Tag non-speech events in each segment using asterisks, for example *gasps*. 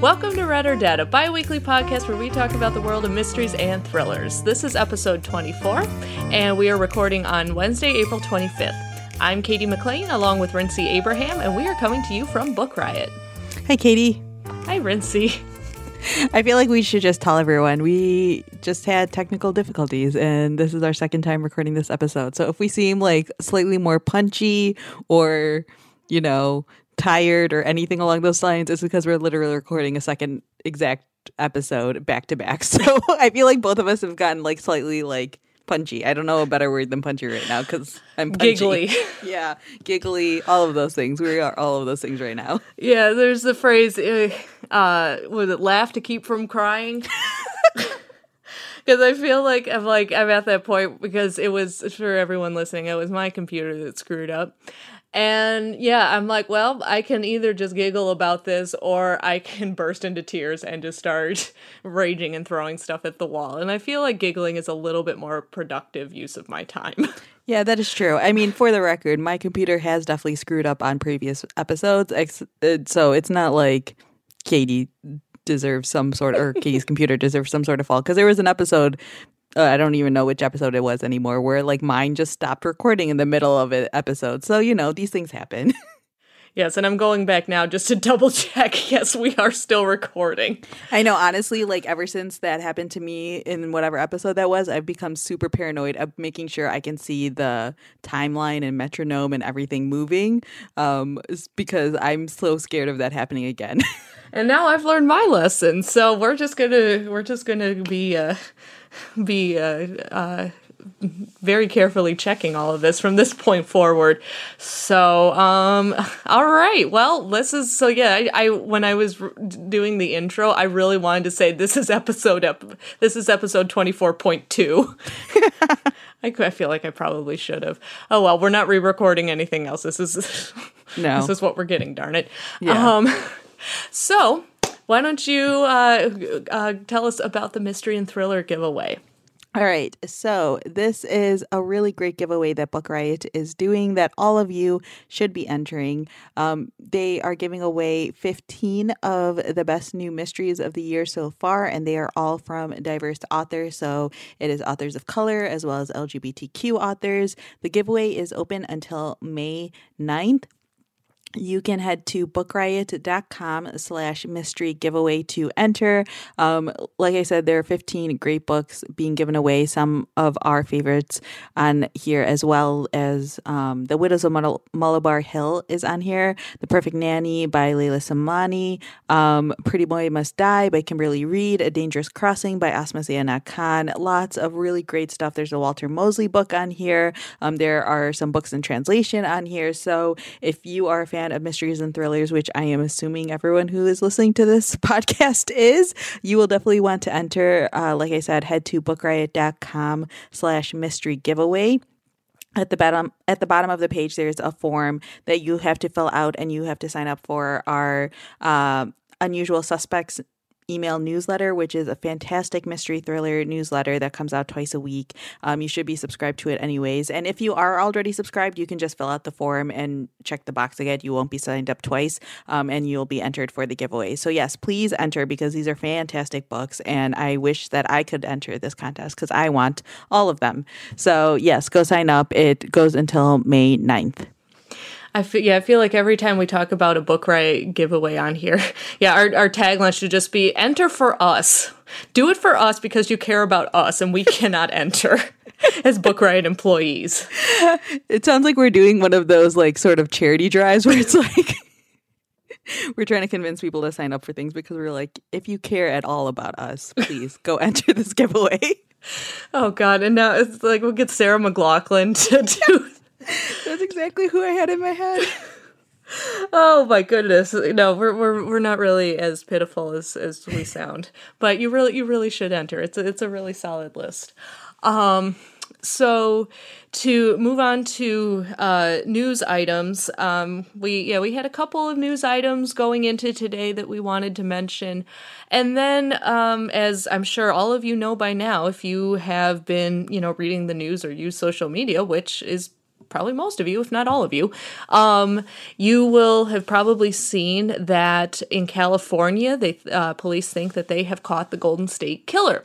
Welcome to Read or Dead, a bi weekly podcast where we talk about the world of mysteries and thrillers. This is episode 24, and we are recording on Wednesday, April 25th. I'm Katie McLean, along with Rincey Abraham, and we are coming to you from Book Riot. Hi, Katie. Hi, Rincey. *laughs* I feel like we should just tell everyone we just had technical difficulties, and this is our second time recording this episode. So if we seem like slightly more punchy or, you know, tired or anything along those lines, it's because we're literally recording a second exact episode back to back. *laughs* So I feel like both of us have gotten like slightly like punchy. I don't know a better word than punchy right now because I'm punchy. Giggly. *laughs* *laughs* yeah, giggly. All of those things. We are all of those things right now. Yeah, there's the phrase, uh, uh was it laugh to keep from crying? Because I feel like I'm like I'm at that point because it was for everyone listening, it was my computer that screwed up. And yeah, I'm like, well, I can either just giggle about this or I can *laughs* burst into tears and just start *laughs* raging and throwing stuff at the wall. And I feel like giggling is a little bit more productive use of my time. *laughs* Yeah, that is true. I mean, for the record, my computer has definitely screwed up on previous episodes. uh, So it's not like Katie deserves some sort or Katie's computer deserves some sort of fault because there was an episode uh, I don't even know which episode it was anymore, where like mine just stopped recording in the middle of an episode. So, you know, these things happen. *laughs* yes, and I'm going back now just to double check. *laughs* Yes, we are still recording. I know, honestly, like ever since that happened to me in whatever episode that was, I've become super paranoid of making sure I can see the timeline and metronome and everything moving um, because I'm so scared of that happening again. *laughs* and now I've learned my lesson. So we're just gonna we're just gonna be uh, *laughs* be uh, uh, very carefully checking all of this from this point forward. So, um, *laughs* all right. Well, this is so. Yeah, I, I when I was r- doing the intro, I really wanted to say this is episode up. This is episode twenty four point two. *laughs* I, I feel like I probably should have. Oh well, we're not re-recording anything else. This is no. this is what we're getting. Darn it. Yeah. Um, so why don't you uh, uh, tell us about the mystery and thriller giveaway? All right. So, this is a really great giveaway that Book Riot is doing that all of you should be entering. Um, they are giving away 15 of the best new mysteries of the year so far, and they are all from diverse authors. So, it is authors of color as well as LGBTQ authors. The giveaway is open until May 9th you can head to bookriot.com slash mystery giveaway to enter. Um, like I said, there are 15 great books being given away, some of our favorites on here, as well as um, The Widows of Mul- Malabar Hill is on here, The Perfect Nanny by Leila Slimani, um, Pretty Boy Must Die by Kimberly Reid, A Dangerous Crossing by Ausma Zehanat Khan. Lots of really great stuff. There's a Walter Mosley book on here. Um, there are some books in translation on here. So if you are a fan fan of mysteries and thrillers, which I am assuming everyone who is listening to this *laughs* podcast is, you will definitely want to enter. Uh, like I said, head to bookriot.com slash mystery giveaway at the bottom at the bottom of the page there's a form that you have to fill out and you have to sign up for our uh, unusual suspects email newsletter, which is a fantastic mystery thriller newsletter that comes out twice a week. Um, you should be subscribed to it anyways. And if you are already subscribed, you can just fill out the form and check the box again. You won't be signed up twice um, and you'll be entered for the giveaway. So, yes, please enter because these are fantastic books. And I wish that I could enter this contest because I want all of them. So, yes, go sign up. It goes until May 9th. I feel, yeah, I feel like every time we talk about a book riot giveaway on here, *laughs* yeah, our, our tagline should just be enter for us. Do it for us because you care about us and we *laughs* cannot enter *laughs* as book riot employees. It sounds like we're doing one of those like sort of charity drives where it's like we're trying to convince people to sign up for things because we're like, if you care at all about us, please go enter this giveaway. Oh God! And now it's like we'll get Sarah McLachlan to do that's exactly who I had in my head. *laughs* oh my goodness. No, we're we're we're not really as pitiful as as we sound. But you really you really should enter. It's a, it's a really solid list. Um so to move on to uh, news items, um, we yeah we had a couple of news items going into today that we wanted to mention, and then um, as I'm sure all of you know by now, if you have been you know reading the news or use social media, which is probably most of you, if not all of you, um, you will have probably seen that in California, they uh, police think that they have caught the Golden State Killer,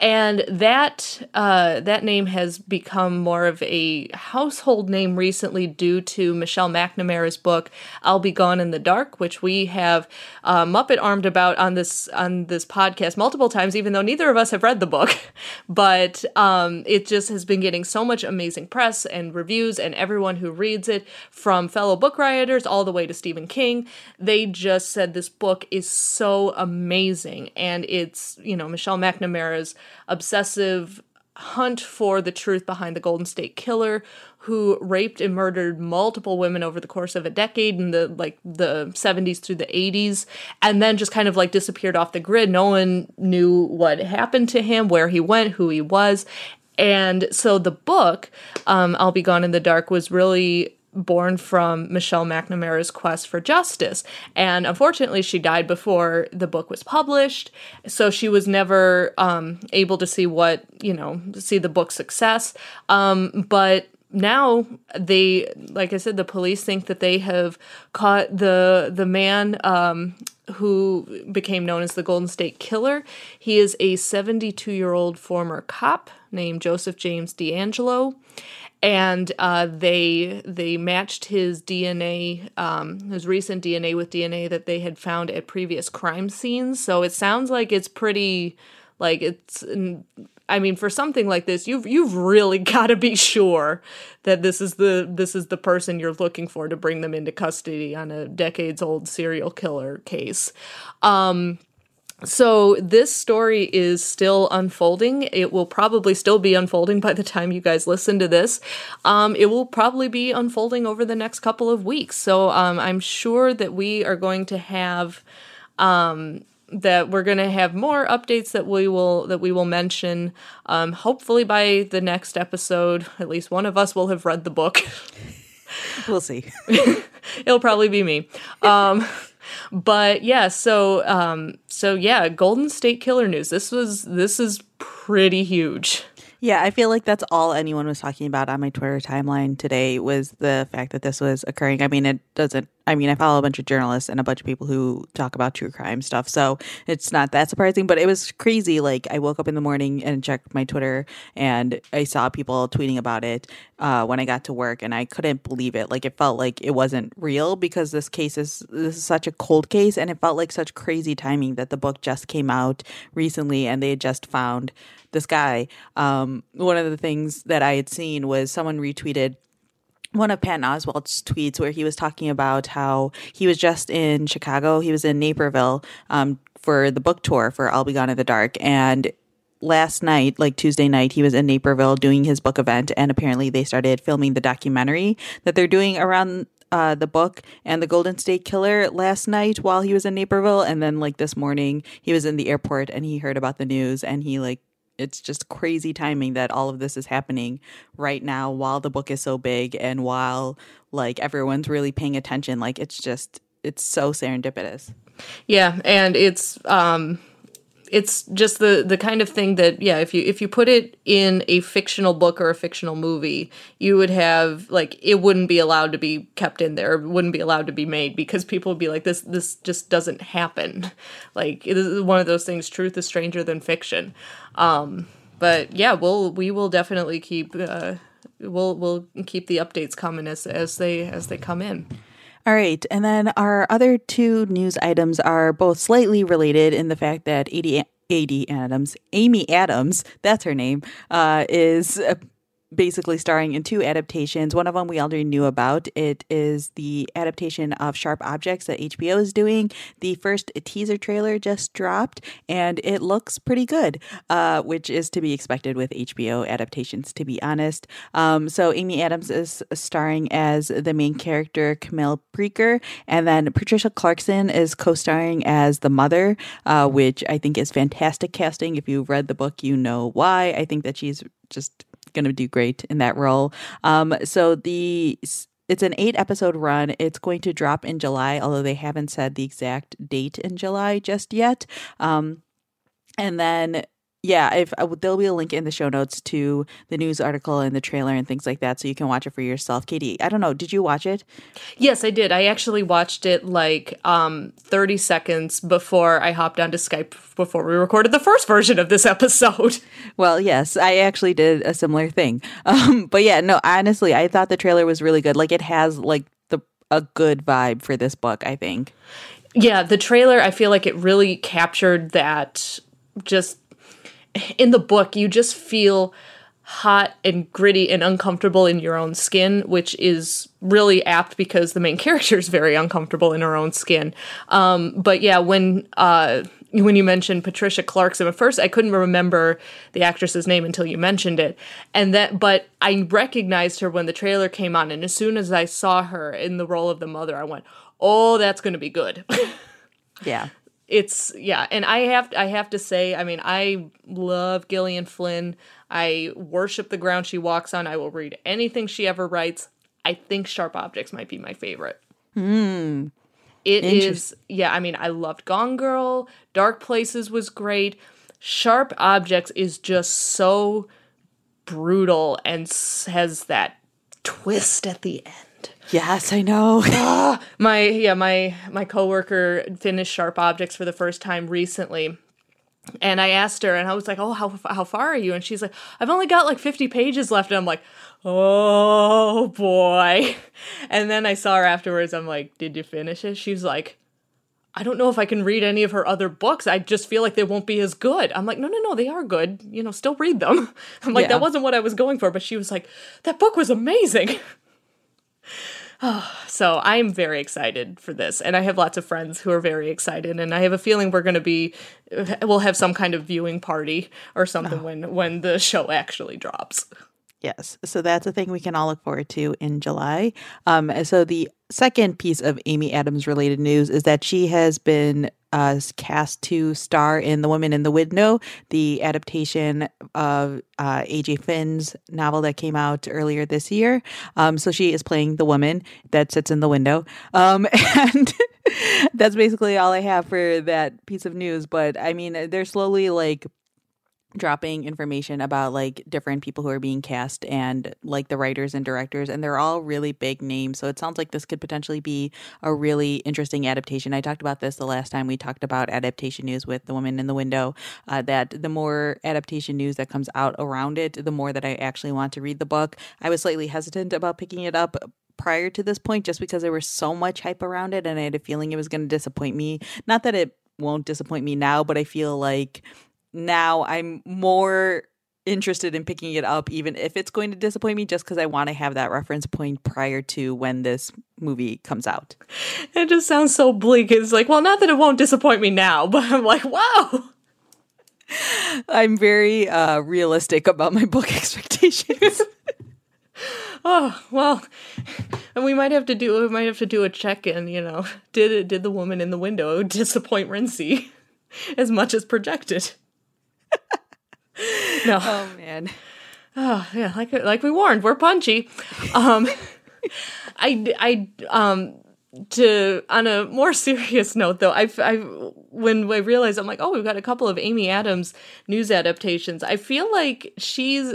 and that uh, that name has become more of a household name recently due to Michelle McNamara's book "I'll Be Gone in the Dark," which we have uh, Muppet armed about on this on this podcast multiple times, even though neither of us have read the book, *laughs* but um, it just has been getting so much amazing press and reviews, and everyone who reads it, from fellow book rioters all the way to Stephen King, they just said this book is so amazing, and it's you know Michelle McNamara's obsessive hunt for the truth behind the Golden State Killer, who raped and murdered multiple women over the course of a decade in the like the 70s through the 80s, and then just kind of like disappeared off the grid. No one knew what happened to him, where he went, who he was. And so the book, um, I'll Be Gone in the Dark, was really born from Michelle McNamara's quest for justice. And unfortunately, she died before the book was published. So she was never um, able to see what, you know, see the book's success. Um, but now they like i said the police think that they have caught the the man um, who became known as the golden state killer he is a 72 year old former cop named joseph james deangelo and uh, they they matched his DNA, um, his recent DNA with DNA that they had found at previous crime scenes. So it sounds like it's pretty, like it's. I mean, for something like this, you've you've really *laughs* got to be sure that this is the this is the person you're looking for to bring them into custody on a decades old serial killer case. Um, so this story is still unfolding. It will probably still be unfolding by the time you guys listen to this. Um, it will probably be unfolding over the next couple of weeks. So um, I'm sure that we are going to have um, that we're going to have more updates that we will that we will mention. Um, hopefully by the next episode, at least one of us will have read the book. *laughs* we'll see. *laughs* It'll probably be me. Um, but yeah, so um, so yeah, Golden State Killer news. This was this is pretty huge. Yeah, I feel like that's all anyone was talking about on my Twitter timeline today was the fact that this was occurring. I mean, it doesn't I mean, I follow a bunch of journalists and a bunch of people who talk about true crime stuff. So it's not that surprising, but it was crazy. Like, I woke up in the morning and checked my Twitter and I saw people tweeting about it uh, when I got to work and I couldn't believe it. Like, it felt like it wasn't real because this case is, this is such a cold case and it felt like such crazy timing that the book just came out recently and they had just found this guy. Um, one of the things that I had seen was someone retweeted one of Patton Oswalt's tweets where he was talking about how he was just in Chicago. He was in Naperville um, for the book tour for I'll Be Gone in the Dark. And last night, like Tuesday night, he was in Naperville doing his book event. And apparently they started filming the documentary that they're doing around uh, the book and the Golden State Killer last night while he was in Naperville. And then, like, this morning, he was in the airport and he heard about the news and he, like, it's just crazy timing that all of this is happening right now while the book is so big and while like everyone's really paying attention. Like it's just it's so serendipitous. Yeah and it's um it's just the the kind of thing that yeah if you if you put it in a fictional book or a fictional movie you would have like it wouldn't be allowed to be kept in there wouldn't be allowed to be made because people would be like this this just doesn't happen. Like it is one of those things truth is stranger than fiction um but yeah we'll we will definitely keep uh we'll we'll keep the updates coming as as they as they come in all right. And then our other two news items are both slightly related in the fact that AD, AD Adams, Amy Adams, that's her name, uh, is basically starring in two adaptations. One of them we already knew about. It is the adaptation of Sharp Objects that HBO is doing. The first teaser trailer just dropped, and it looks pretty good, uh, which is to be expected with HBO adaptations, to be honest. Um, so Amy Adams is starring as the main character, Camille Preaker, and then Patricia Clarkson is co-starring as the mother, uh, which I think is fantastic casting. If you've read the book, you know why. I think that she's just going to do great in that role. Um, so the it's an eight episode run. It's going to drop in July, although they haven't said the exact date in July just yet. Um, and then yeah, if uh, there'll be a link in the show notes to the news article and the trailer and things like that, so you can watch it for yourself. Katie, I don't know, did you watch it? Yes, I did. I actually watched it like um, 30 seconds before I hopped onto Skype before we recorded the first version of this episode. *laughs* Well, yes, I actually did a similar thing. *laughs* Um, but yeah, no, honestly, I thought the trailer was really good. Like it has like the a good vibe for this book. I think. Yeah, the trailer. I feel like it really captured that. Just in the book, you just feel hot and gritty and uncomfortable in your own skin, which is really apt because the main *laughs* character is very uncomfortable in her own skin. Um, but yeah, when uh, when you mentioned Patricia Clarkson, at first I couldn't remember the actress's name until you mentioned it, and that but I recognized her when the trailer came on, and as soon as I saw her in the role of the mother, I went, "Oh, that's going to be good." *laughs* yeah it's yeah and i have i have to say i mean i love gillian flynn. I worship the ground she walks on. I will read anything she ever writes. I think sharp objects might be my favorite. Hmm. it is yeah i mean i loved gone girl. Dark places was great. Sharp objects is just so brutal and has that twist at the end Yes, I know. *laughs* *gasps* my yeah my my coworker finished sharp objects for the first time recently and i asked her and i was like oh how, how far are you? And she's like i've only got like 50 pages left and i'm like oh boy. *laughs* And then i saw her afterwards i'm like did you finish it? She's like i don't know if i can read any of her other books. I just feel like they won't be as good. I'm like no no no they are good. You know still read them. *laughs* I'm like Yeah. that wasn't what i was going for but she was like that book was amazing *sighs* So I'm very excited for this, and I have lots of friends who are very excited, and I have a feeling we're going to be, we'll have some kind of viewing party or something ah. when when the show actually drops. Yes. So that's a thing we can all look forward to in July. Um, so the second piece of Amy Adams related news is that she has been uh, cast to star in The Woman in the Window, the adaptation of uh, AJ Finn's novel that came out earlier this year. Um, so she is playing the woman that sits in the window. Um, *laughs* and that's basically all I have for that piece of news. But I mean, they're slowly like dropping information about like different people who are being cast and like the writers and directors and they're all really big names so it sounds like this could potentially be a really interesting adaptation. I talked about this the last time we talked about adaptation news with the woman in the window uh, that the more adaptation news that comes out around it the more that i actually want to read the book. I was slightly hesitant about picking it up prior to this point just because there was so much hype around it and i had a feeling it was going to disappoint me. Not that it won't disappoint me now but i feel like now I'm more interested in picking it up, even if it's going to disappoint me, just because I want to have that reference point prior to when this movie comes out. It just sounds so bleak. It's like, well, not that it won't disappoint me now, *laughs* but I'm like, wow. I'm very uh, realistic about my book *laughs* expectations. *laughs* Oh well, and we might have to do we might have to do a check in. You know, did it did the woman in the window disappoint Rincey as much as projected? No. *laughs* oh man. Oh, yeah, like like we warned, we're punchy. Um, *laughs* I I um to on a more *laughs* serious note though, I've I when I realized I'm like, oh, we've got a couple of Amy Adams news adaptations. I feel like she's.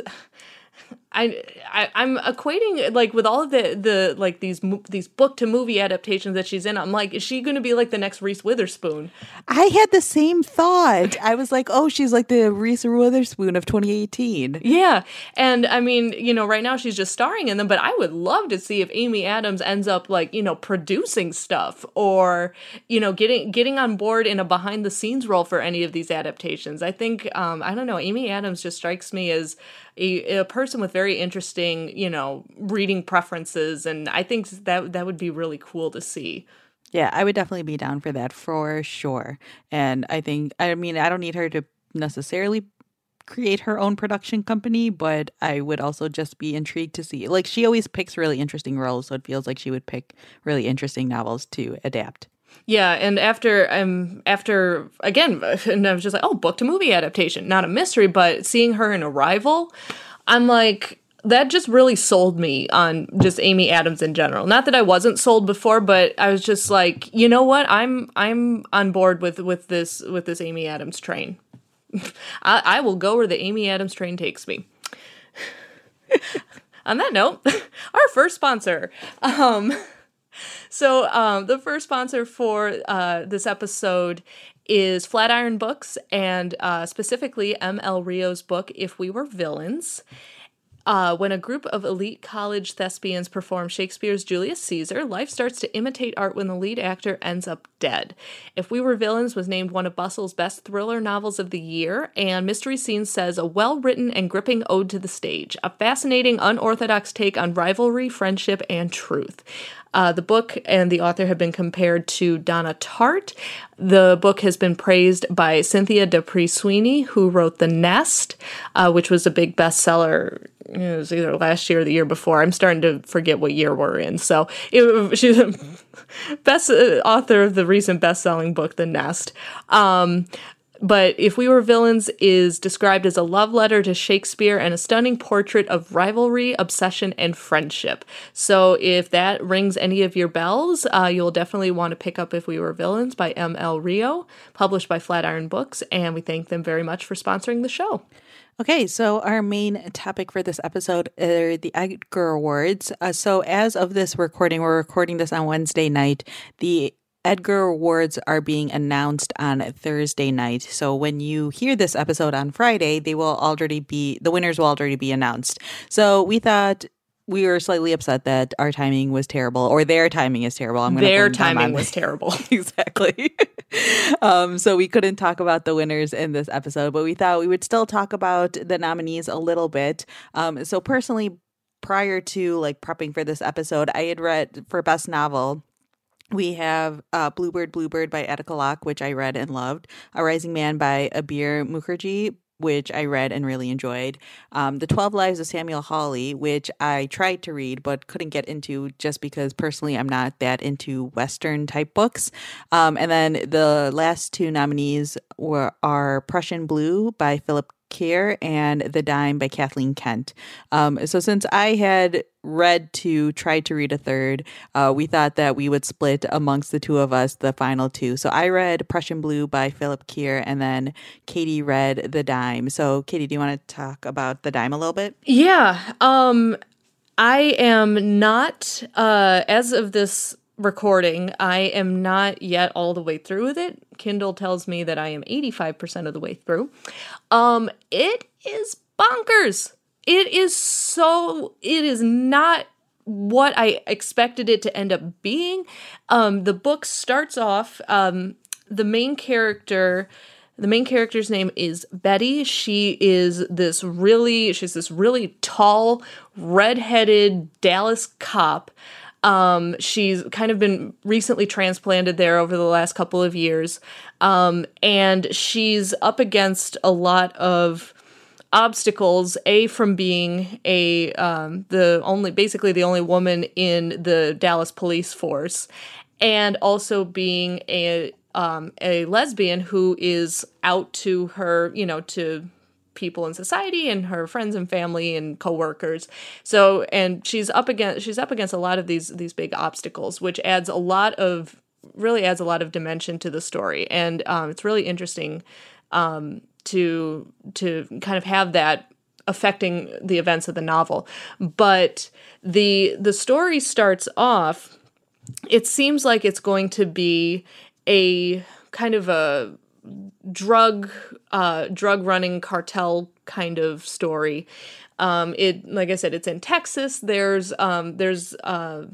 I, I I'm equating like with all of the the like these these book to movie adaptations that she's in. I'm like, is she going to be like the next Reese Witherspoon? I had the same thought. I was like, oh, she's like the Reese Witherspoon of 2018. Yeah. And I mean, you know, right now she's just starring in them, but I would love to see if Amy Adams ends up like, you know, producing stuff or, you know, getting getting on board in a behind the scenes role for any of these adaptations. I think um I don't know, Amy Adams just strikes me as a, a person with very interesting, you know, reading preferences and I think that that would be really cool to see. Yeah, I would definitely be down for that for sure. And I think, I mean, I don't need her to necessarily create her own production company, but I would also just be intrigued to see. Like, she always picks really interesting roles, so it feels like she would pick really interesting novels to adapt. Yeah, and after um after again, *laughs* and I was just like, oh, book to movie adaptation, not a mystery, but seeing her in Arrival, I'm like, that just really sold me on just Amy Adams in general. Not that I wasn't sold before, but I was just like, you know what, I'm I'm on board with with this with this Amy Adams train. *laughs* I, I will go where the Amy Adams train takes me. *laughs* On that note, our first sponsor. Um, so um, the first sponsor for uh, this episode is Flatiron Books, and uh, specifically M.L. Rio's book, If We Were Villains. Uh, when a group of elite college thespians perform Shakespeare's Julius Caesar, life starts to imitate art when the lead actor ends up dead. If We Were Villains was named one of Bustle's best thriller novels of the year, and Mystery Scene says a well written and gripping ode to the stage, a fascinating, unorthodox take on rivalry, friendship, and truth. Uh, the book and the author have been compared to Donna Tartt. The book has been praised by Cynthia D'Aprix Sweeney, who wrote The Nest, uh, which was a big bestseller. It was either last year or the year before. I'm starting to forget what year we're in. So it, *laughs* she's a best uh, author of the recent best-selling book, The Nest. Um, but If We Were Villains is described as a love letter to Shakespeare and a stunning portrait of rivalry, obsession, and friendship. So if that rings any of your bells, uh, you'll definitely want to pick up If We Were Villains by M.L. Rio, published by Flatiron Books, and we thank them very much for sponsoring the show. Okay, so our main topic for this episode are the Edgar Awards. Uh, so, as of this recording, we're recording this on Wednesday night. The Edgar Awards are being announced on Thursday night. So when you hear this episode on Friday, they will already be the winners will already be announced. So we thought we were slightly upset that our timing was terrible, or their timing is terrible. I'm going to their timing was terrible. *laughs* exactly. *laughs* um, so we couldn't talk about the winners in this episode, but we thought we would still talk about the nominees a little bit. Um, so personally, prior to like prepping for this episode, I had read for best novel we have uh, Bluebird Bluebird by Attica Locke, which I read and loved. A Rising Man by Abir Mukherjee, which I read and really enjoyed. Um, the 12 Lives of Samuel Hawley, which I tried to read but couldn't get into just because personally I'm not that into Western type books. Um, and then the last two nominees were are Prussian Blue by Philip Care and The Dime by Kathleen Kent. Um, so since I had read two, tried to read a third, uh, we thought that we would split amongst the two of us the final two. So I read Prussian Blue by Philip Keir, and then Katie read The Dime. So Katie, do you want to talk about The Dime a little bit? Yeah. Um, I am not, uh, as of this recording. I am not yet all the way through with it. Kindle tells me that I am 85% of the way through. Um it is bonkers. It is so it is not what I expected it to end up being. Um the book starts off um the main character the main character's name is Betty. She is this really she's this really tall, red-headed Dallas cop um, she's kind of been recently transplanted there over the last couple of years. Um, and she's up against a lot of obstacles a from being a um, the only basically the only woman in the Dallas police force and also being a um, a lesbian who is out to her you know to people in society and her friends and family and coworkers. So and she's up against she's up against a lot of these these big obstacles, which adds a lot of really adds a lot of dimension to the story, and um, it's really interesting um, to to kind of have that affecting the events of the novel. But the the story starts off. It seems like it's going to be a kind of a drug uh, drug running cartel kind of story. Um, it like I said, it's in Texas. There's um, there's uh,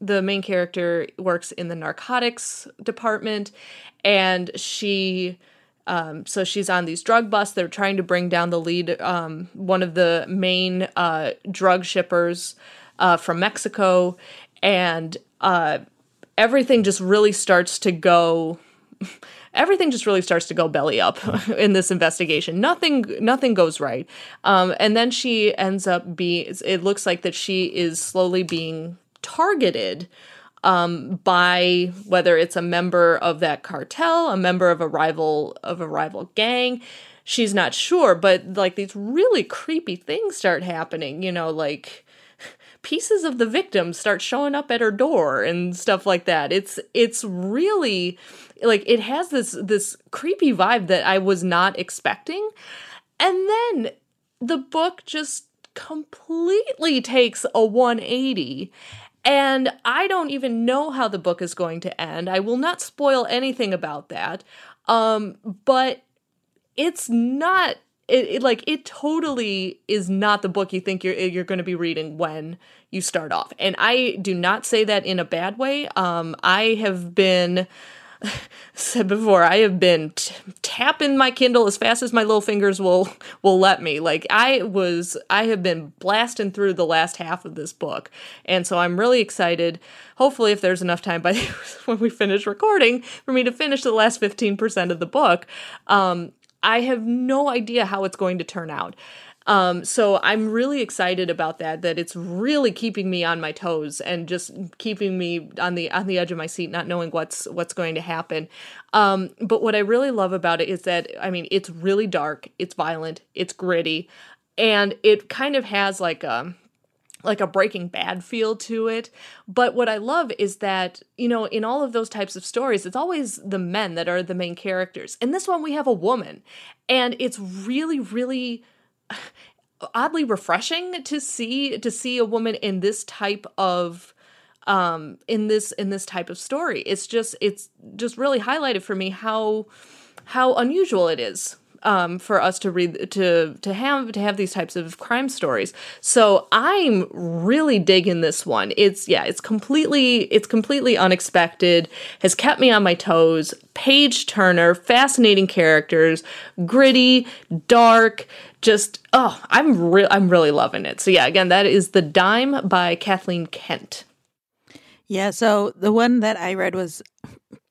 the main character works in the narcotics department, and she. Um, so she's on these drug busts. They're trying to bring down the lead, um, one of the main uh, drug shippers uh, from Mexico, and uh, everything just really starts to go everything just really starts to go belly up *laughs* in this investigation. Nothing nothing goes right. Um, and then she ends up being it looks like that she is slowly being targeted um, by whether it's a member of that cartel, a member of a rival of a rival gang. She's not sure, but like these really creepy things start happening, you know, like pieces of the victim start showing up at her door and stuff like that. It's it's really like it has this this creepy vibe that I was not expecting. And then the book just completely takes a 180 and I don't even know how the book is going to end. I will not spoil anything about that. Um, but it's not it, it, like it totally is not the book you think you're you're going to be reading when you start off. And I do not say that in a bad way. Um, I have been *laughs* said before i have been t- tapping my kindle as fast as my little fingers will will let me like i was i have been blasting through the last half of this book and so i'm really excited hopefully if there's enough time by *laughs* when we finish recording for me to finish the last 15% of the book um, i have no idea how it's going to turn out um, so I'm really excited about that. That it's really keeping me on my toes and just keeping me on the on the edge of my seat, not knowing what's what's going to happen. Um, but what I really love about it is that I mean, it's really dark, it's violent, it's gritty, and it kind of has like a like a breaking bad feel to it. But what i love is that you know in all of those types of stories it's always the men that are the main characters. In this one we have a woman. And it's really really *sighs* oddly refreshing to see to see a woman in this type of um in this in this type of story. It's just it's just really highlighted for me how how unusual it is um, for us to read to to have to have these types of crime stories. So I'm really digging this one. It's yeah, it's completely it's completely unexpected. Has kept me on my toes. Page Turner, fascinating characters, gritty, dark, just oh, I'm real I'm really loving it. So yeah, again, that is The Dime by Kathleen Kent. Yeah, so the one that I read was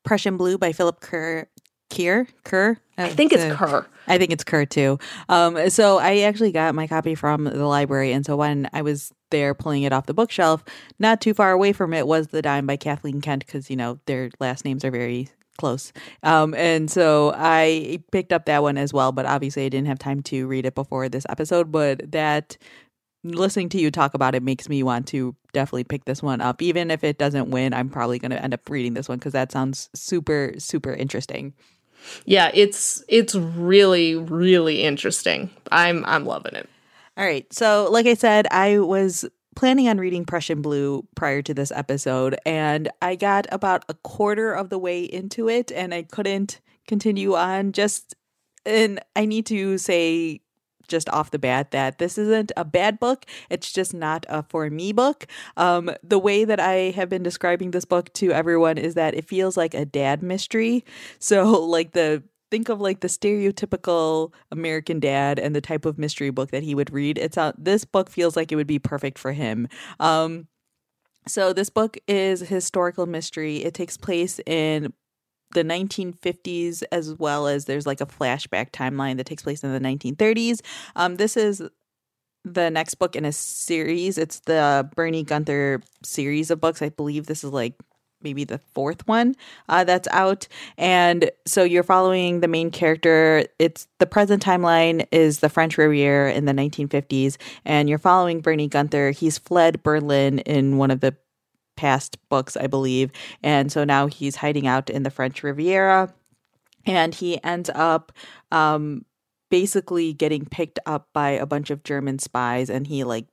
Prussian Blue by Philip Kerr Kier Kerr. I think it's Kerr. I think it's Kerr too. Um, so I actually got my copy from the library, and so when I was there pulling it off the bookshelf, not too far away from it was The Dime by Kathleen Kent because you know their last names are very close. Um, and so I picked up that one as well, but obviously I didn't have time to read it before this episode. But that listening to you talk about it makes me want to definitely pick this one up. Even if it doesn't win, I'm probably going to end up reading this one because that sounds super, super interesting. Yeah, it's it's really really interesting. I'm I'm loving it. All right. So, like I said, I was planning on reading Prussian Blue prior to this episode and I got about a quarter of the way into it and I couldn't continue on just and I need to say just off the bat that this isn't a bad book. It's just not a for me book. Um, the way that I have been describing this book to everyone is that it feels like a dad mystery. *laughs* So, like the think of like the stereotypical American dad and the type of mystery book that he would read. It's out, this book feels like it would be perfect for him. Um, so this book is historical mystery. It takes place in the 1950s as well as there's like a flashback timeline that takes place in the 1930s. Um, this is the next book in a series. It's the Bernie Gunther series of books. I believe this is like maybe the fourth one uh, that's out. And so you're following the main character. It's the present timeline is the French Riviera in the 1950s, and you're following Bernie Gunther. He's fled Berlin in one of the past books, I believe. And so now he's hiding out in the French Riviera and he ends up um, basically getting picked up by a bunch of German spies and he like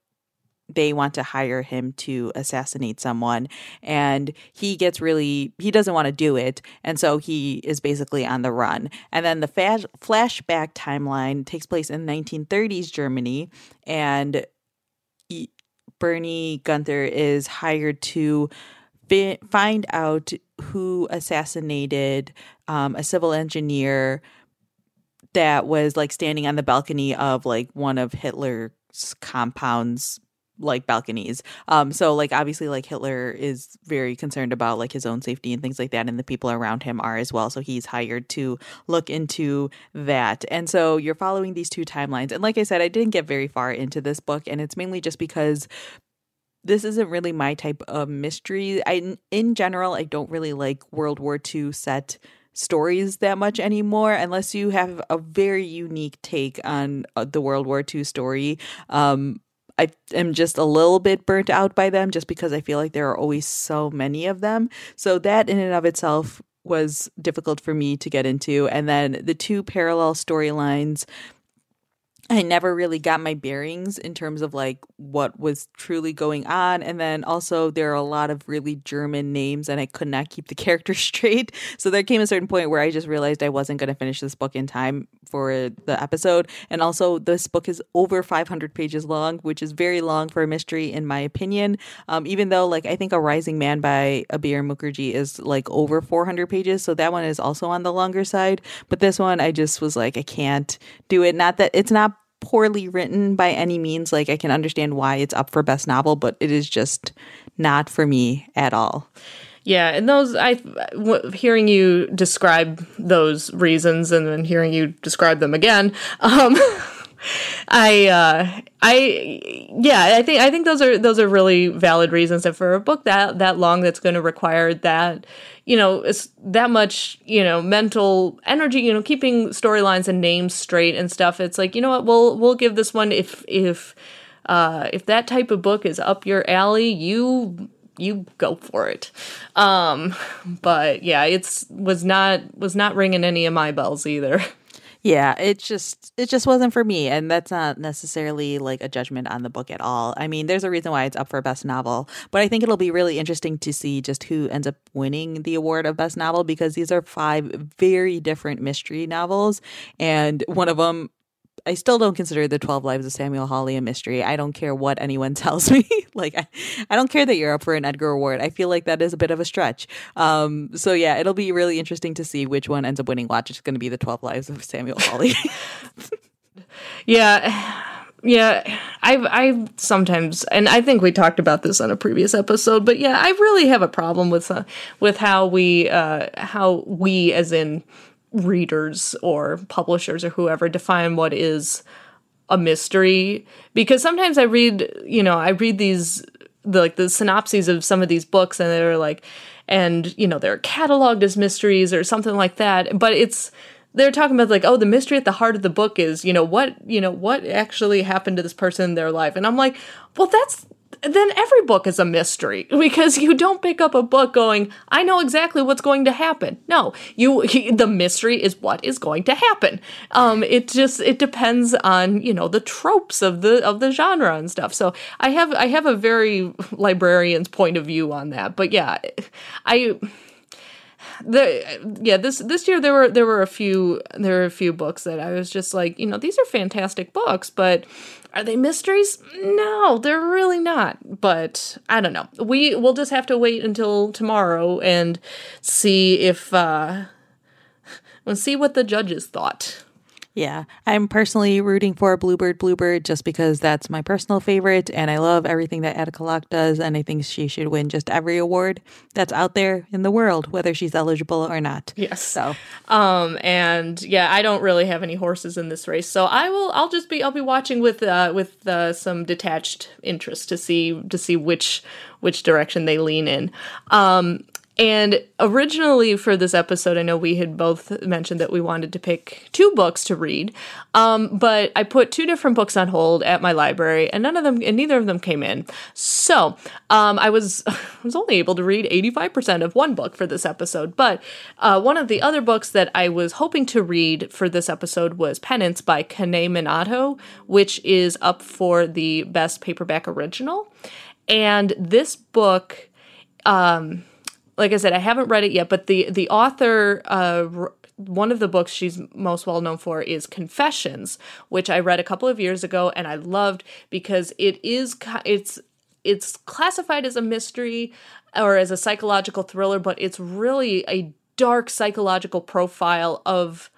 they want to hire him to assassinate someone and he gets really he doesn't want to do it and so he is basically on the run and then the fa- flashback timeline takes place in 1930s germany and Bernie Gunther is hired to fi- find out who assassinated um, a civil engineer that was like standing on the balcony of like one of Hitler's compounds like balconies. Um, so like obviously like Hitler is very concerned about like his own safety and things like that, and the people around him are as well. So he's hired to look into that. And so you're following these two timelines. And like I said, I didn't get very far into this book, and it's mainly just because this isn't really my type of mystery. I in general I don't really like World War II set stories that much anymore unless you have a very unique take on uh, the World War II story. Um, I am just a little bit burnt out by them just because I feel like there are always so many of them. So that in and of itself was difficult for me to get into. And then the two parallel storylines I never really got my bearings in terms of like what was truly going on. And then also, there are a lot of really German names, and I could not keep the *laughs* characters straight. So there came a certain point where I just realized I wasn't going to finish this book in time for the episode. And also, this book is over 500 pages long, which is very long for a mystery, in my opinion. Um, even though, like, I think A Rising Man by Abir Mukherjee is like over 400 pages. So that one is also on the longer side. But this one, I just was like, I can't do it. Not that it's not poorly written by any means. Like I can understand why it's up for best novel, but it is just not for me at all. Yeah, and those I w- hearing you describe those reasons and then hearing you describe them again. Um, *laughs* I uh, I yeah, I think I think those are those are really valid reasons. That for a book that that long that's going to require that you know it's that much you know mental energy you know keeping storylines and names straight and stuff it's like you know what we'll we'll give this one if if uh if that type of book is up your alley you you go for it. Um but yeah it's was not was not ringing any of my bells either *laughs* Yeah, it just it just wasn't for me, and that's not necessarily like a judgment on the book at all. I mean, there's a reason why it's up for best novel, but I think it'll be really interesting to see just who ends up winning the award of best novel because these are five very different mystery novels, and one of them I still don't consider the 12 Lives of Samuel Hawley a mystery. I don't care what anyone *laughs* tells me. like, I, I don't care that you're up for an Edgar Award. I feel like that is a bit of a stretch. Um, so, yeah, it'll be really interesting to see which one ends up winning Watch. It's going to be the 12 Lives of Samuel Hawley. *laughs* yeah. *sighs* Yeah, I've I sometimes, and I think we talked about this on a previous episode, but yeah, I really have a problem with uh, with how we uh, how we, as in readers or publishers or whoever define what is a mystery. Because sometimes I read, you know, I read these the, like the synopses of some of these books and they're like and you know they're cataloged as mysteries or something like that. But it's they're talking about like oh the mystery at the heart of the book is you know what you know what actually happened to this person in their life? And i'm like well that's then every book is a mystery because you don't pick up a book going, I know exactly what's going to happen. No, you *laughs* the mystery is what is going to happen. Um, it just it depends on you know the tropes of the of the genre and stuff. So I have I have a very *laughs* librarian's point of view on that. But yeah, I the yeah this this year there were there were a few there were a few books that I was just like you know these are fantastic books but are they mysteries? No they're really not but I don't know. We we'll just have to wait until tomorrow and see if uh we'll *laughs* see what the judges thought yeah, I'm personally rooting for Bluebird Bluebird just because that's my personal favorite, and I love everything that Attica Locke does, and I think she should win just every award that's out there in the world, whether she's eligible or not. Yes. So, um, and yeah, I don't really have any horses in this race, so I will. I'll just be. I'll be watching with uh, with uh, some detached interest to see to see which which direction they lean in. Um, and originally for this episode, I know we had both mentioned that we wanted to pick two books to read, um, but I put two different books on hold at my library, and none of them, and neither of them came in. So um, I was *laughs* I was only able to read eighty five percent of one book for this episode. But uh, one of the other books that I was hoping to read for this episode was Penance by Kanae Minato, which is up for the best paperback original. And this book. Um, like I said, I haven't read it yet, but the the author, uh, one of the books she's most well known for is Confessions, which I read a couple of years ago and I loved because it is it's it's classified as a mystery or as a psychological thriller, but it's really a dark psychological profile of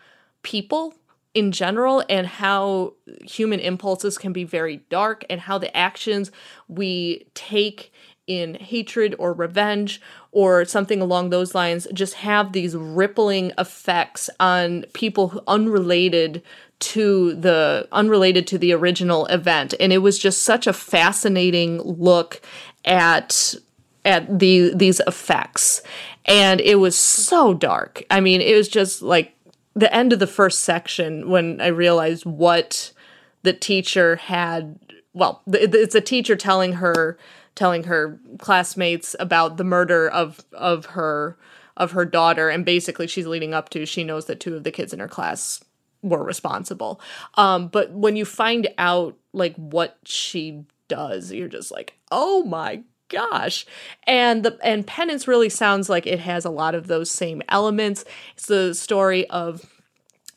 people in general and how human impulses can be very dark and how the actions we take in hatred or revenge or something along those lines just have these rippling effects on people unrelated to the unrelated to the original event. And it was just such a fascinating look at at the these effects. And it was so dark. I mean it was just like the end of the first section when i realized what the teacher had well, it's a teacher telling her telling her classmates about the murder of of her of her daughter. And basically she's leading up to she knows that two of the kids in her class were responsible. Um but when you find out like what she does you're just like oh my gosh. And the and penance really sounds like it has a lot of those same elements. It's the story of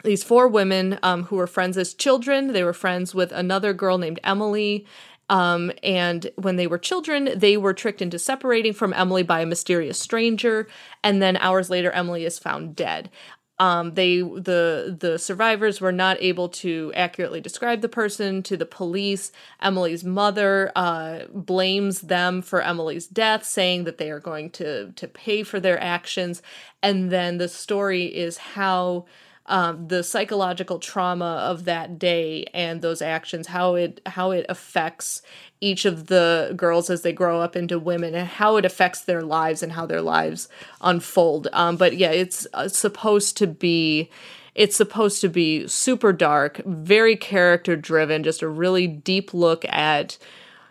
these four women um, who were friends as children. They were friends with another girl named emily um, and when they were children, they were tricked into separating from Emily by a mysterious stranger. And then hours later, Emily is found dead. Um, they the the survivors were not able to accurately describe the person to the police. Emily's mother uh, blames them for Emily's death, saying that they are going to to pay for their actions. And then the story is how um, the psychological trauma of that day and those actions, how it how it affects each of the girls as they grow up into women, and how it affects their lives and how their lives unfold. Um, but yeah, it's uh, supposed to be. It's supposed to be super dark, very character driven, just a really deep look at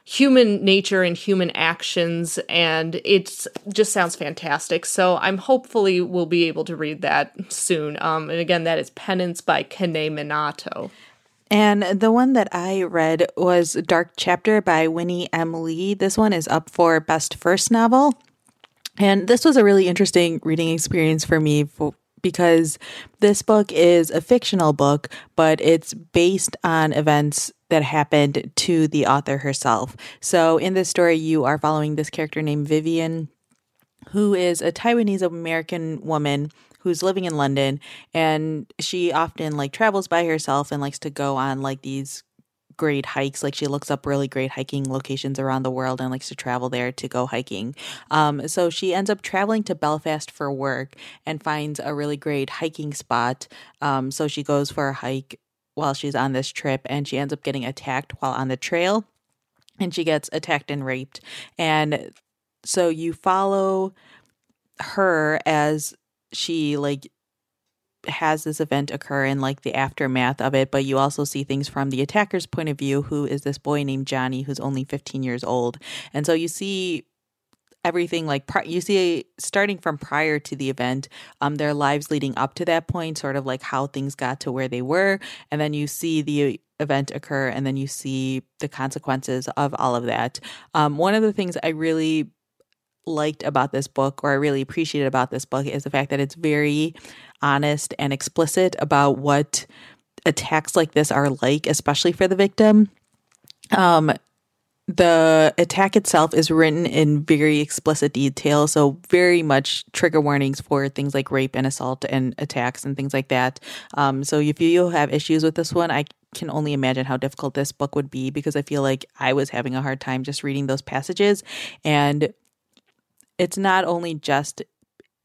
human nature and human actions and it just sounds fantastic so i'm hopefully we'll be able to read that soon um, and again that is penance by Kanae Minato and the one that I read was Dark Chapter by Winnie M. Li. This one is up for Best First Novel. And this was a really interesting reading experience for me for, because this book is a fictional book, but it's based on events that happened to the author herself. So in this story, you are following this character named Vivian, who is a Taiwanese American woman who's living in London and she often like travels by herself and likes to go on like these great hikes. Like she looks up really great hiking locations around the world and likes to travel there to go hiking. Um, so she ends up traveling to Belfast for work and finds a really great hiking spot. Um, so she goes for a hike while she's on this trip and she ends up getting attacked while on the trail and she gets attacked and raped. And so you follow her as she like has this event occur in like the aftermath of it, but you also see things from the attacker's point of view, who is this boy named Johnny, who's only 15 years old. And so you see everything like you see starting from prior to the event um their lives leading up to that point sort of like how things got to where they were and then you see the event occur and then you see the consequences of all of that um one of the things i really liked about this book or I really appreciated about this book is the fact that it's very honest and explicit about what attacks like this are like, especially for the victim. Um, the attack itself is written in very explicit detail, so very much trigger warnings for things like rape and assault and attacks and things like that. Um, so if you have issues with this one, I can only imagine how difficult this book would be because I feel like I was having a hard time just reading those passages. And it's not only just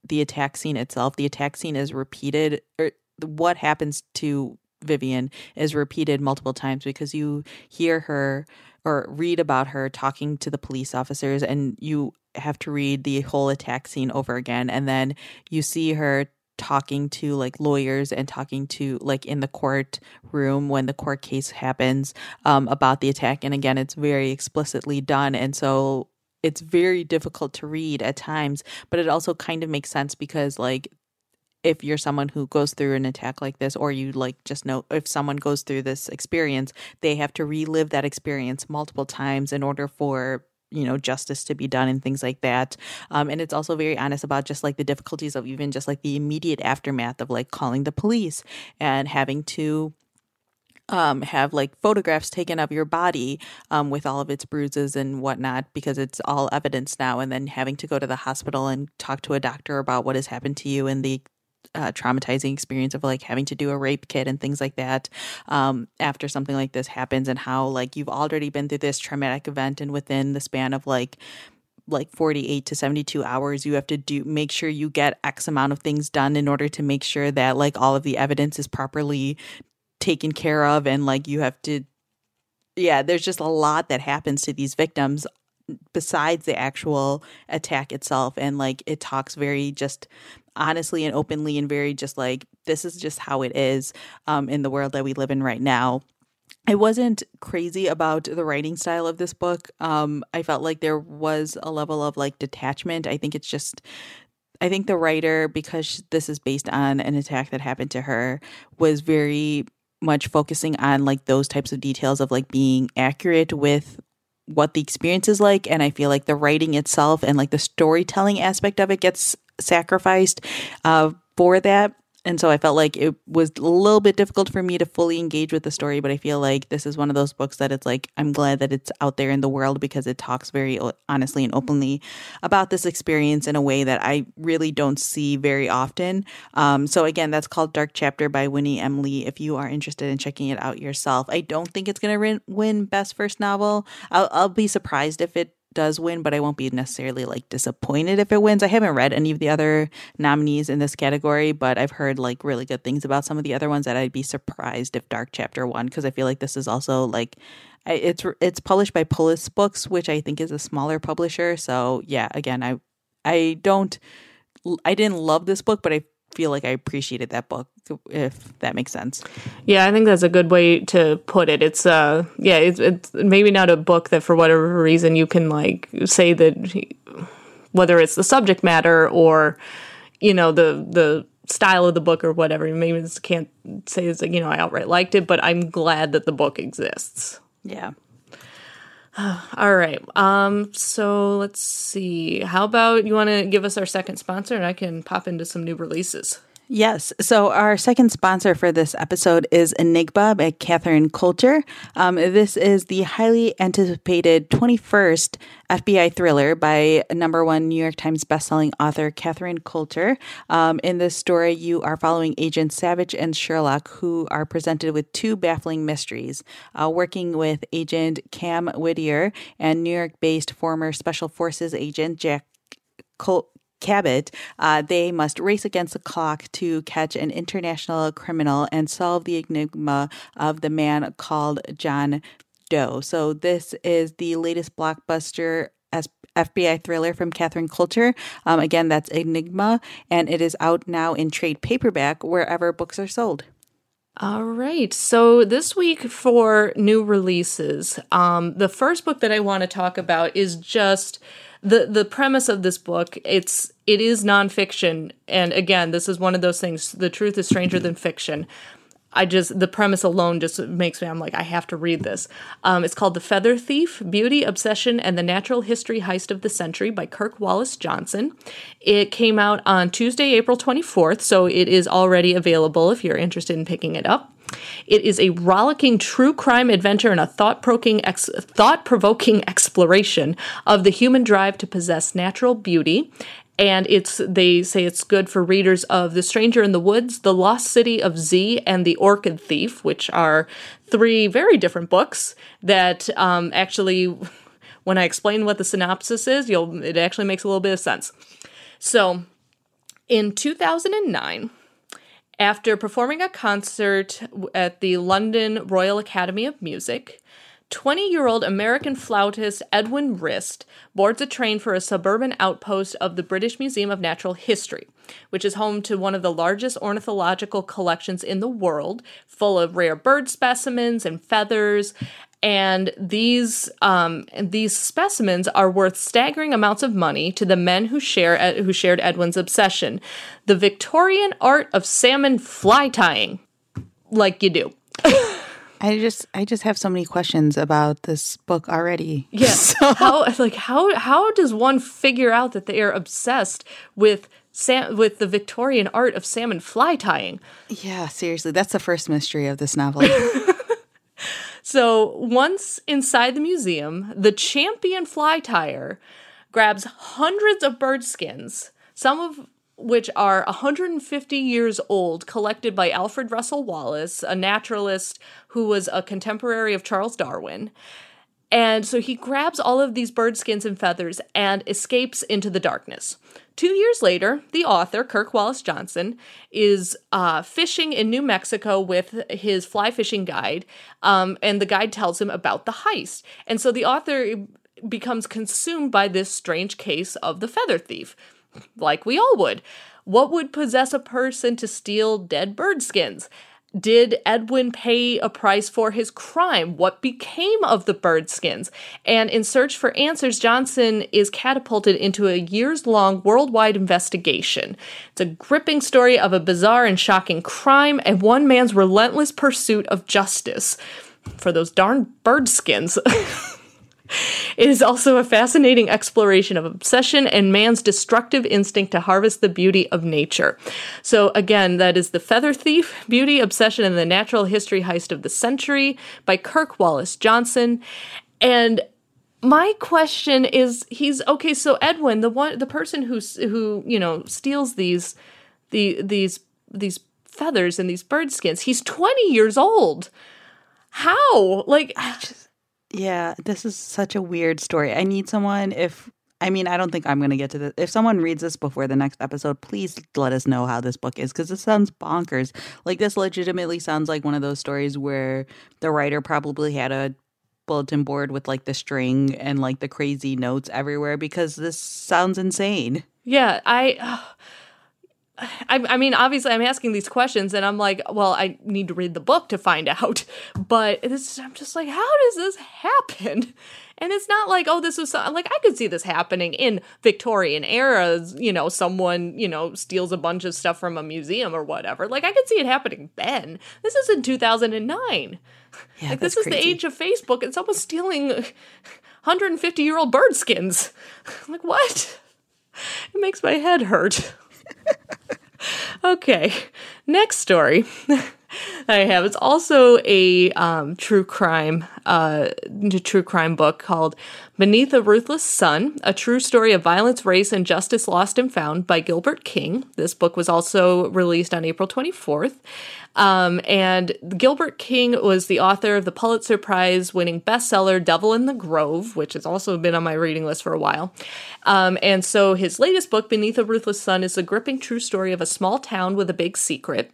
the attack scene itself, the attack scene is repeated, or what happens to Vivian is repeated multiple times because you hear her or read about her talking to the police officers and you have to read the whole attack scene over again. And then you see her talking to like lawyers and talking to like in the court room when the court case happens um, about the attack. And again it's very explicitly done. And so it's very difficult to read at times, but it also kind of makes sense because like if you're someone who goes through an attack like this or you like just know if someone goes through this experience, they have to relive that experience multiple times in order for you know justice to be done and things like that. Um, and it's also very honest about just like the difficulties of even just like the immediate aftermath of like calling the police and having to um, have like photographs taken of your body um, with all of its bruises and whatnot because it's all evidence now, and then having to go to the hospital and talk to a doctor about what has happened to you and the uh, traumatizing experience of like having to do a rape kit and things like that um, after something like this happens, and how like you've already been through this traumatic event, and within the span of like like 48 to 72 hours you have to do make sure you get x amount of things done in order to make sure that like all of the evidence is properly taken care of and like you have to yeah there's just a lot that happens to these victims besides the actual attack itself and like it talks very just honestly and openly and very just like this is just how it is um in the world that we live in right now I wasn't crazy about the writing style of this book. Um, I felt like there was a level of like detachment. I think it's just, I think the writer, because this is based on an attack that happened to her, was very much focusing on like those types of details of like being accurate with what the experience is like. And I feel like the writing itself and like the storytelling aspect of it gets sacrificed uh, for that and so I felt like it was a little bit difficult for me to fully engage with the story, but I feel like this is one of those books that it's like I'm glad that it's out there in the world because it talks very honestly and openly about this experience in a way that I really don't see very often. Um, so again, that's called Dark Chapter by Winnie. Li. If you are interested in checking it out yourself, I don't think it's going to win Best First Novel. I'll, I'll be surprised if it does win, but I won't be necessarily like disappointed if it wins. I haven't read any of the other nominees in this category, but I've heard like really good things about some of the other ones that I'd be surprised if Dark Chapter won because I feel like this is also like it's it's published by Polis Books, which I think is a smaller publisher. So yeah, again, I I don't I didn't love this book, but I feel like I appreciated that book, if that makes sense. Yeah, I think that's a good way to put it. It's uh, yeah, it's it's maybe not a book that for whatever reason you can like say that whether it's the subject matter or you know the the style of the book or whatever. Maybe just can't say it's like you know I outright liked it, but I'm glad that the book exists. Yeah. *sighs* All right. Um, so let's see. How about you want to give us our second sponsor and I can pop into some new releases? Yes. So our second sponsor for this episode is Enigma by Catherine Coulter. Um, this is the highly anticipated 21st FBI thriller by number one New York Times bestselling author Catherine Coulter. Um, in this story, you are following Agents Savage and Sherlock, who are presented with two baffling mysteries. Uh, working with Agent Cam Whittier and New York based former Special Forces agent Jack Cabot, uh, they must race against the clock to catch an international criminal and solve the enigma of the man called John Doe. So, this is the latest blockbuster as FBI thriller from Catherine Coulter. Um, again, that's Enigma, and it is out now in trade paperback wherever books are sold. All right. So this week for new releases, um, the first book that I want to talk about is just the the premise of this book it's it is nonfiction and again this is one of those things the truth is stranger than fiction I just the premise alone just makes me I'm like I have to read this. Um, it's called The Feather Thief: Beauty, Obsession, and the Natural History Heist of the Century by Kirk Wallace Johnson. It came out on Tuesday, April 24th, so it is already available if you're interested in picking it up. It is a rollicking true crime adventure and a thought-provoking, ex- thought-provoking exploration of the human drive to possess natural beauty. And it's they say it's good for readers of The Stranger in the Woods, The Lost City of Z, and The Orchid Thief, which are three very different books that um, actually, when I explain what the synopsis is, you'll it actually makes a little bit of sense. So, in 2009, after performing a concert at the London Royal Academy of Music, 20 year old American flautist Edwin Rist boards a train for a suburban outpost of the British Museum of Natural History, which is home to one of the largest ornithological collections in the world, full of rare bird specimens and feathers and these um, these specimens are worth staggering amounts of money to the men who share who shared Edwin's obsession, the Victorian art of salmon fly tying, like you do. *laughs* I just I just have so many questions about this book already. Yes. Yeah. *laughs* So. How like how how does one figure out that they are obsessed with Sam- with the Victorian art of salmon fly tying? Yeah, seriously, that's the first mystery of this novel. *laughs* So once inside the museum, the champion fly tire grabs hundreds of bird skins, some of which are 150 years old, collected by Alfred Russel Wallace, a naturalist who was a contemporary of Charles Darwin. And so he grabs all of these bird skins and feathers and escapes into the darkness. Two years later, the author, Kirk Wallace Johnson, is uh, fishing in New Mexico with his fly fishing guide, um, and the guide tells him about the heist. And so the author becomes consumed by this strange case of the feather thief, like we all would. What would possess a person to steal dead bird skins? Did Edwin pay a price for his crime? What became of the bird skins? And in search for answers, Johnson is catapulted into a years long worldwide investigation. It's a gripping story of a bizarre and shocking crime and one man's relentless pursuit of justice for those darn bird skins. *laughs* It is also a fascinating exploration of obsession and man's destructive instinct to harvest the beauty of nature. So, again, that is The Feather Thief Beauty, Obsession, and the Natural History Heist of the Century by Kirk Wallace Johnson. And my question is he's okay so edwin the one the person who's who you know steals these the these these feathers and these bird skins he's 20 years old how like I just yeah, this is such a weird story. I need someone if I mean, I don't think I'm going to get to this. If someone reads this before the next episode, please let us know how this book is because it sounds bonkers. Like, this legitimately sounds like one of those stories where the writer probably had a bulletin board with like the string and like the crazy notes everywhere because this sounds insane. yeah i uh, I, I mean, obviously, I'm asking these questions, and I'm like, well, I need to read the book to find *laughs* out. But this, I'm just like, how does this happen? And it's not like, oh, this was so, like I could see this happening in Victorian eras. You know, someone you know steals a bunch of stuff from a museum or whatever. Like I could see it happening then. This is in 2009. Yeah, like this is the age of Facebook, and someone's stealing 150 year old bird skins. *laughs* like what? It makes my head hurt. Okay, next story *laughs* I have. It's also a um, true crime, uh, true crime book called "Beneath a Ruthless Sun: A True Story of Violence, Race, and Justice Lost and Found" by Gilbert King. This book was also released on April 24th. Um, and Gilbert King was the author of the Pulitzer Prize winning bestseller Devil in the Grove, which has also been on my reading list for a while. Um, and so his latest book, Beneath a Ruthless Sun, is a gripping true story of a small town with a big secret.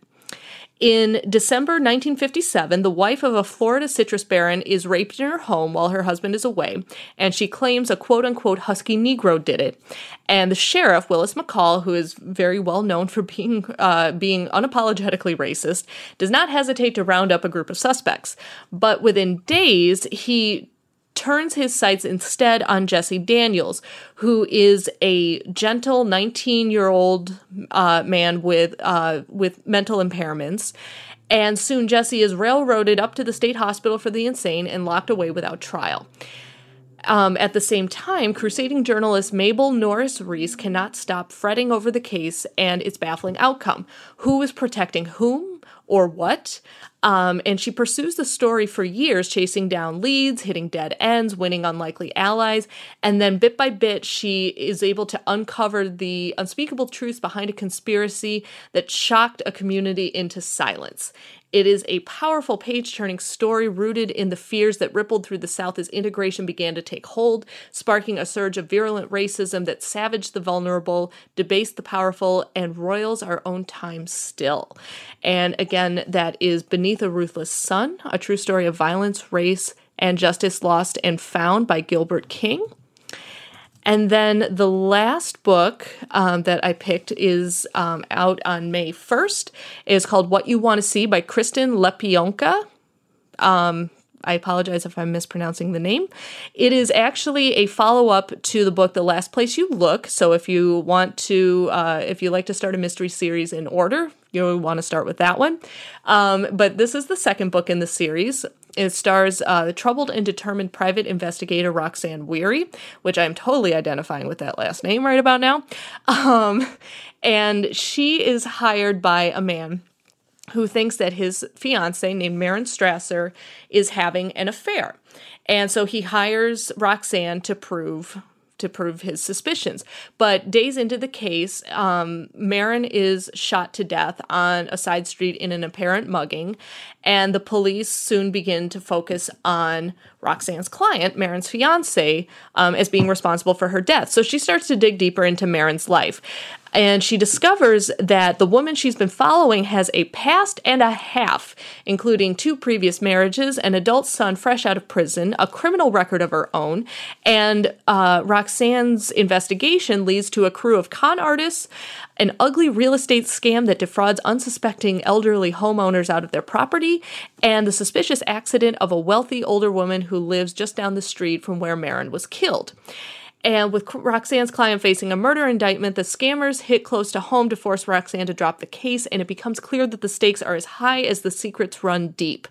In December 1957, the wife of a Florida citrus baron is raped in her home while her husband is away, and she claims a quote unquote husky Negro did it. And the sheriff, Willis McCall, who is very well known for being, uh, being unapologetically racist, does not hesitate to round up a group of suspects. But within days, he turns his sights instead on Jesse Daniels, who is a gentle 19 year old uh, man with uh, with mental impairments. And soon Jesse is railroaded up to the state hospital for the insane and locked away without trial. Um, at the same time, crusading journalist Mabel Norris Reese cannot stop fretting over the case and its baffling outcome. Who is protecting whom or what? Um, and she pursues the story for years, chasing down leads, hitting dead ends, winning unlikely allies. And then bit by bit, she is able to uncover the unspeakable truths behind a conspiracy that shocked a community into silence. It is a powerful page turning story rooted in the fears that rippled through the South as integration began to take hold, sparking a surge of virulent racism that savaged the vulnerable, debased the powerful, and roils our own time still. And again, that is Beneath a Ruthless Sun, a true story of violence, race, and justice lost and found by Gilbert King. And then the last book um, that I picked is um, out on May 1st. It is called What You Want to See by Kristen Lepionka. Um, I apologize if I'm mispronouncing the name. It is actually a follow up to the book The Last Place You Look. So if you want to, uh, if you like to start a mystery series in order, you want to start with that one. Um, but this is the second book in the series. It stars uh, the troubled and determined private investigator Roxanne Weary, which I'm totally identifying with that last name right about now. Um, and she is hired by a man who thinks that his fiance, named Marin Strasser, is having an affair. And so he hires Roxanne to prove to prove his suspicions. But days into the case, um, Marin is shot to death on a side street in an apparent mugging, and the police soon begin to focus on Roxanne's client, Marin's fiance, um, as being responsible for her death. So she starts to dig deeper into Marin's life. And she discovers that the woman she's been following has a past and a half, including two previous marriages, an adult son fresh out of prison, a criminal record of her own, and uh, Roxanne's investigation leads to a crew of con artists, an ugly real estate scam that defrauds unsuspecting elderly homeowners out of their property, and the suspicious accident of a wealthy older woman who lives just down the street from where Marin was killed. And with Roxanne's client facing a murder indictment, the scammers hit close to home to force Roxanne to drop the case, and it becomes clear that the stakes are as high as the secrets run deep.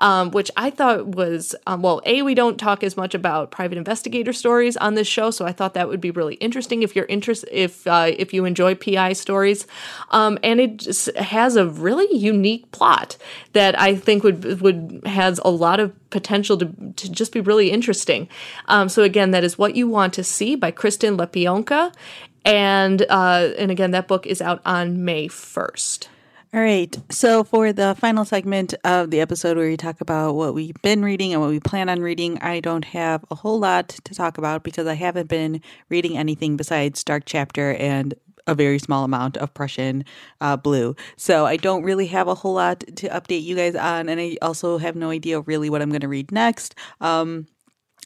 Um, which I thought was, um, well, A, we don't talk as much about private investigator stories on this show, so I thought that would be really interesting if you're interested, if, uh, if you enjoy PI stories. Um, and it has a really unique plot that I think would, would has a lot of potential to, to just be really interesting. Um, so again, that is what you want to see by Kristen Lepionka. And uh, and again, that book is out on May 1st. All right. So, for the final segment of the episode where we talk about what we've been reading and what we plan on reading, I don't have a whole lot to talk about because I haven't been reading anything besides Dark Chapter and a very small amount of Prussian uh, blue. So I don't really have a whole lot to update you guys on, and I also have no idea really what I'm going to read next. Um,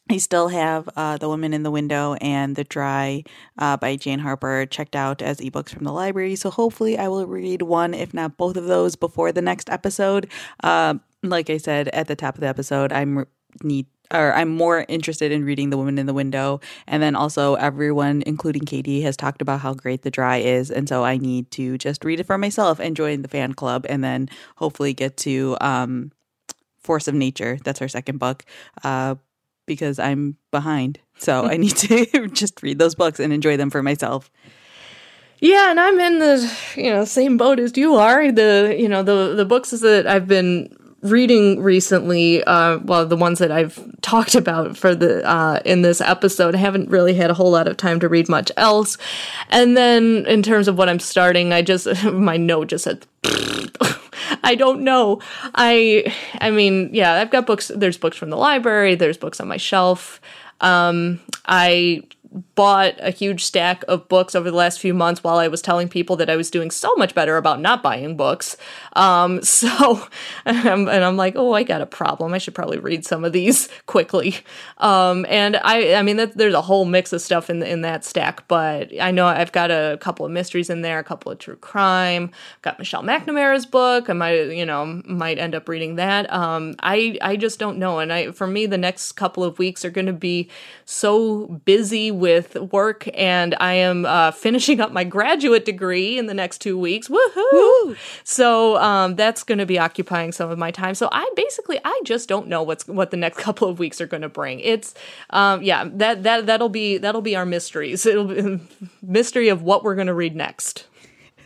I still have uh, The Woman in the Window and The Dry uh, by Jane Harper checked out as ebooks from the library. So hopefully I will read one, if not both of those, before the next episode. Uh, like I said at the top of the episode, I'm need or I'm more interested in reading The Woman in the Window. And then also, everyone, including Katie, has talked about how great The Dry is. And so I need to just read it for myself and join the fan club and then hopefully get to um, Force of Nature. That's her second book. Uh, because I'm behind. So I *laughs* need to *laughs* just read those books and enjoy them for myself. Yeah, and I'm in the you know same boat as you are. The you know the the books is that I've been reading recently, uh, well, the ones that I've talked about for the uh, in this episode, I haven't really had a whole lot of time to read much else. And then in terms of what I'm starting, I just *laughs* my note just said. *laughs* I don't know. I I mean, yeah, I've got books. There's books from the library. There's books on my shelf. Um, I bought a huge stack of books over the last few months while I was telling people that I was doing so much better about not buying books. Um, *laughs* so, and I'm, and I'm, like, oh, I got a problem. I should probably read some of these *laughs* quickly. Um, and I, I mean, that, there's a whole mix of stuff in in that stack, but I know I've got a couple of mysteries in there, a couple of true crime. Got Michelle McNamara's book. I might, you know, might end up reading that. Um, I, I just don't know. And I, for me, the next couple of weeks are going to be so busy with work, and I am uh, finishing up my graduate degree in the next two weeks. Woohoo! Woo! So um, that's going to be occupying some of my time. So I basically I just don't know what's what the next *laughs* couple of weeks are going to bring. It's um, yeah that that that'll be that'll be our mysteries. It'll be *laughs* mystery of what we're going to read next.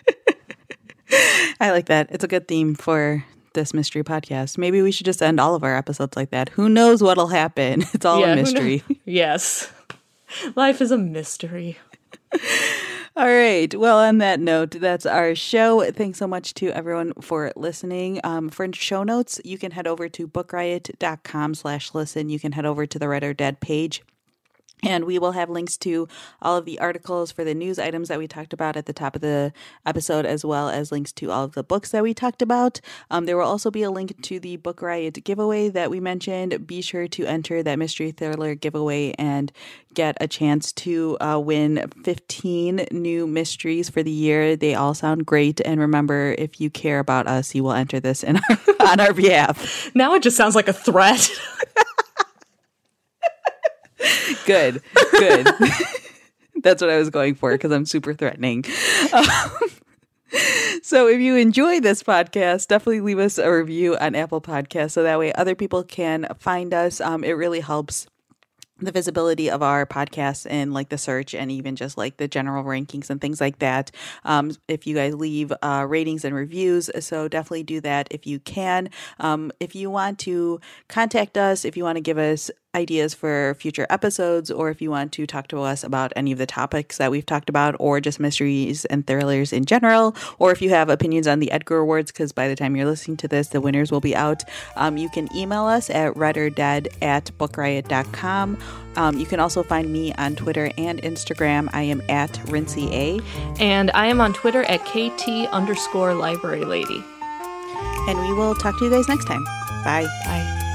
*laughs* I like that. It's a good theme for this mystery podcast. Maybe we should just end all of our episodes like that. Who knows what'll happen? It's all yeah, a mystery. yes. Life is a mystery. All right. Well, on that note, that's our show. Thanks so much to everyone for listening. Um, for show notes, you can head over to bookriot.com slash listen. You can head over to the Read or Dead page and we will have links to all of the articles for the news items that we talked about at the top of the episode, as well as links to all of the books that we talked about. Um, there will also be a link to the Book Riot giveaway that we mentioned. Be sure to enter that mystery thriller giveaway and get a chance to uh, win 15 new mysteries for the year. They all sound great. And remember, if you care about us, you will enter this in our, *laughs* on our behalf. Now it just sounds like a threat. *laughs* good, good. *laughs* That's what I was going for because I'm super threatening. Um, *laughs* so if you enjoy this podcast, definitely leave us a review on Apple Podcasts so that way other people can find us. Um, it really helps the visibility of our podcast and like the search and even just like the general rankings and things like that. Um, if you guys leave uh, ratings and reviews, so definitely do that if you can. Um, if you want to contact us, if you want to give us ideas for future episodes, or if you want to talk to us about any of the topics that we've talked about, or just mysteries and thrillers in general, or if you have opinions on the Edgar Awards, because by the time you're listening to this, the winners will be out, um, you can email us at readordead at bookriot.com. Um, you can also find me on Twitter and Instagram. I am at Rincey A. And I am on Twitter at KT underscore library lady. And we will talk to you guys next time. Bye. Bye.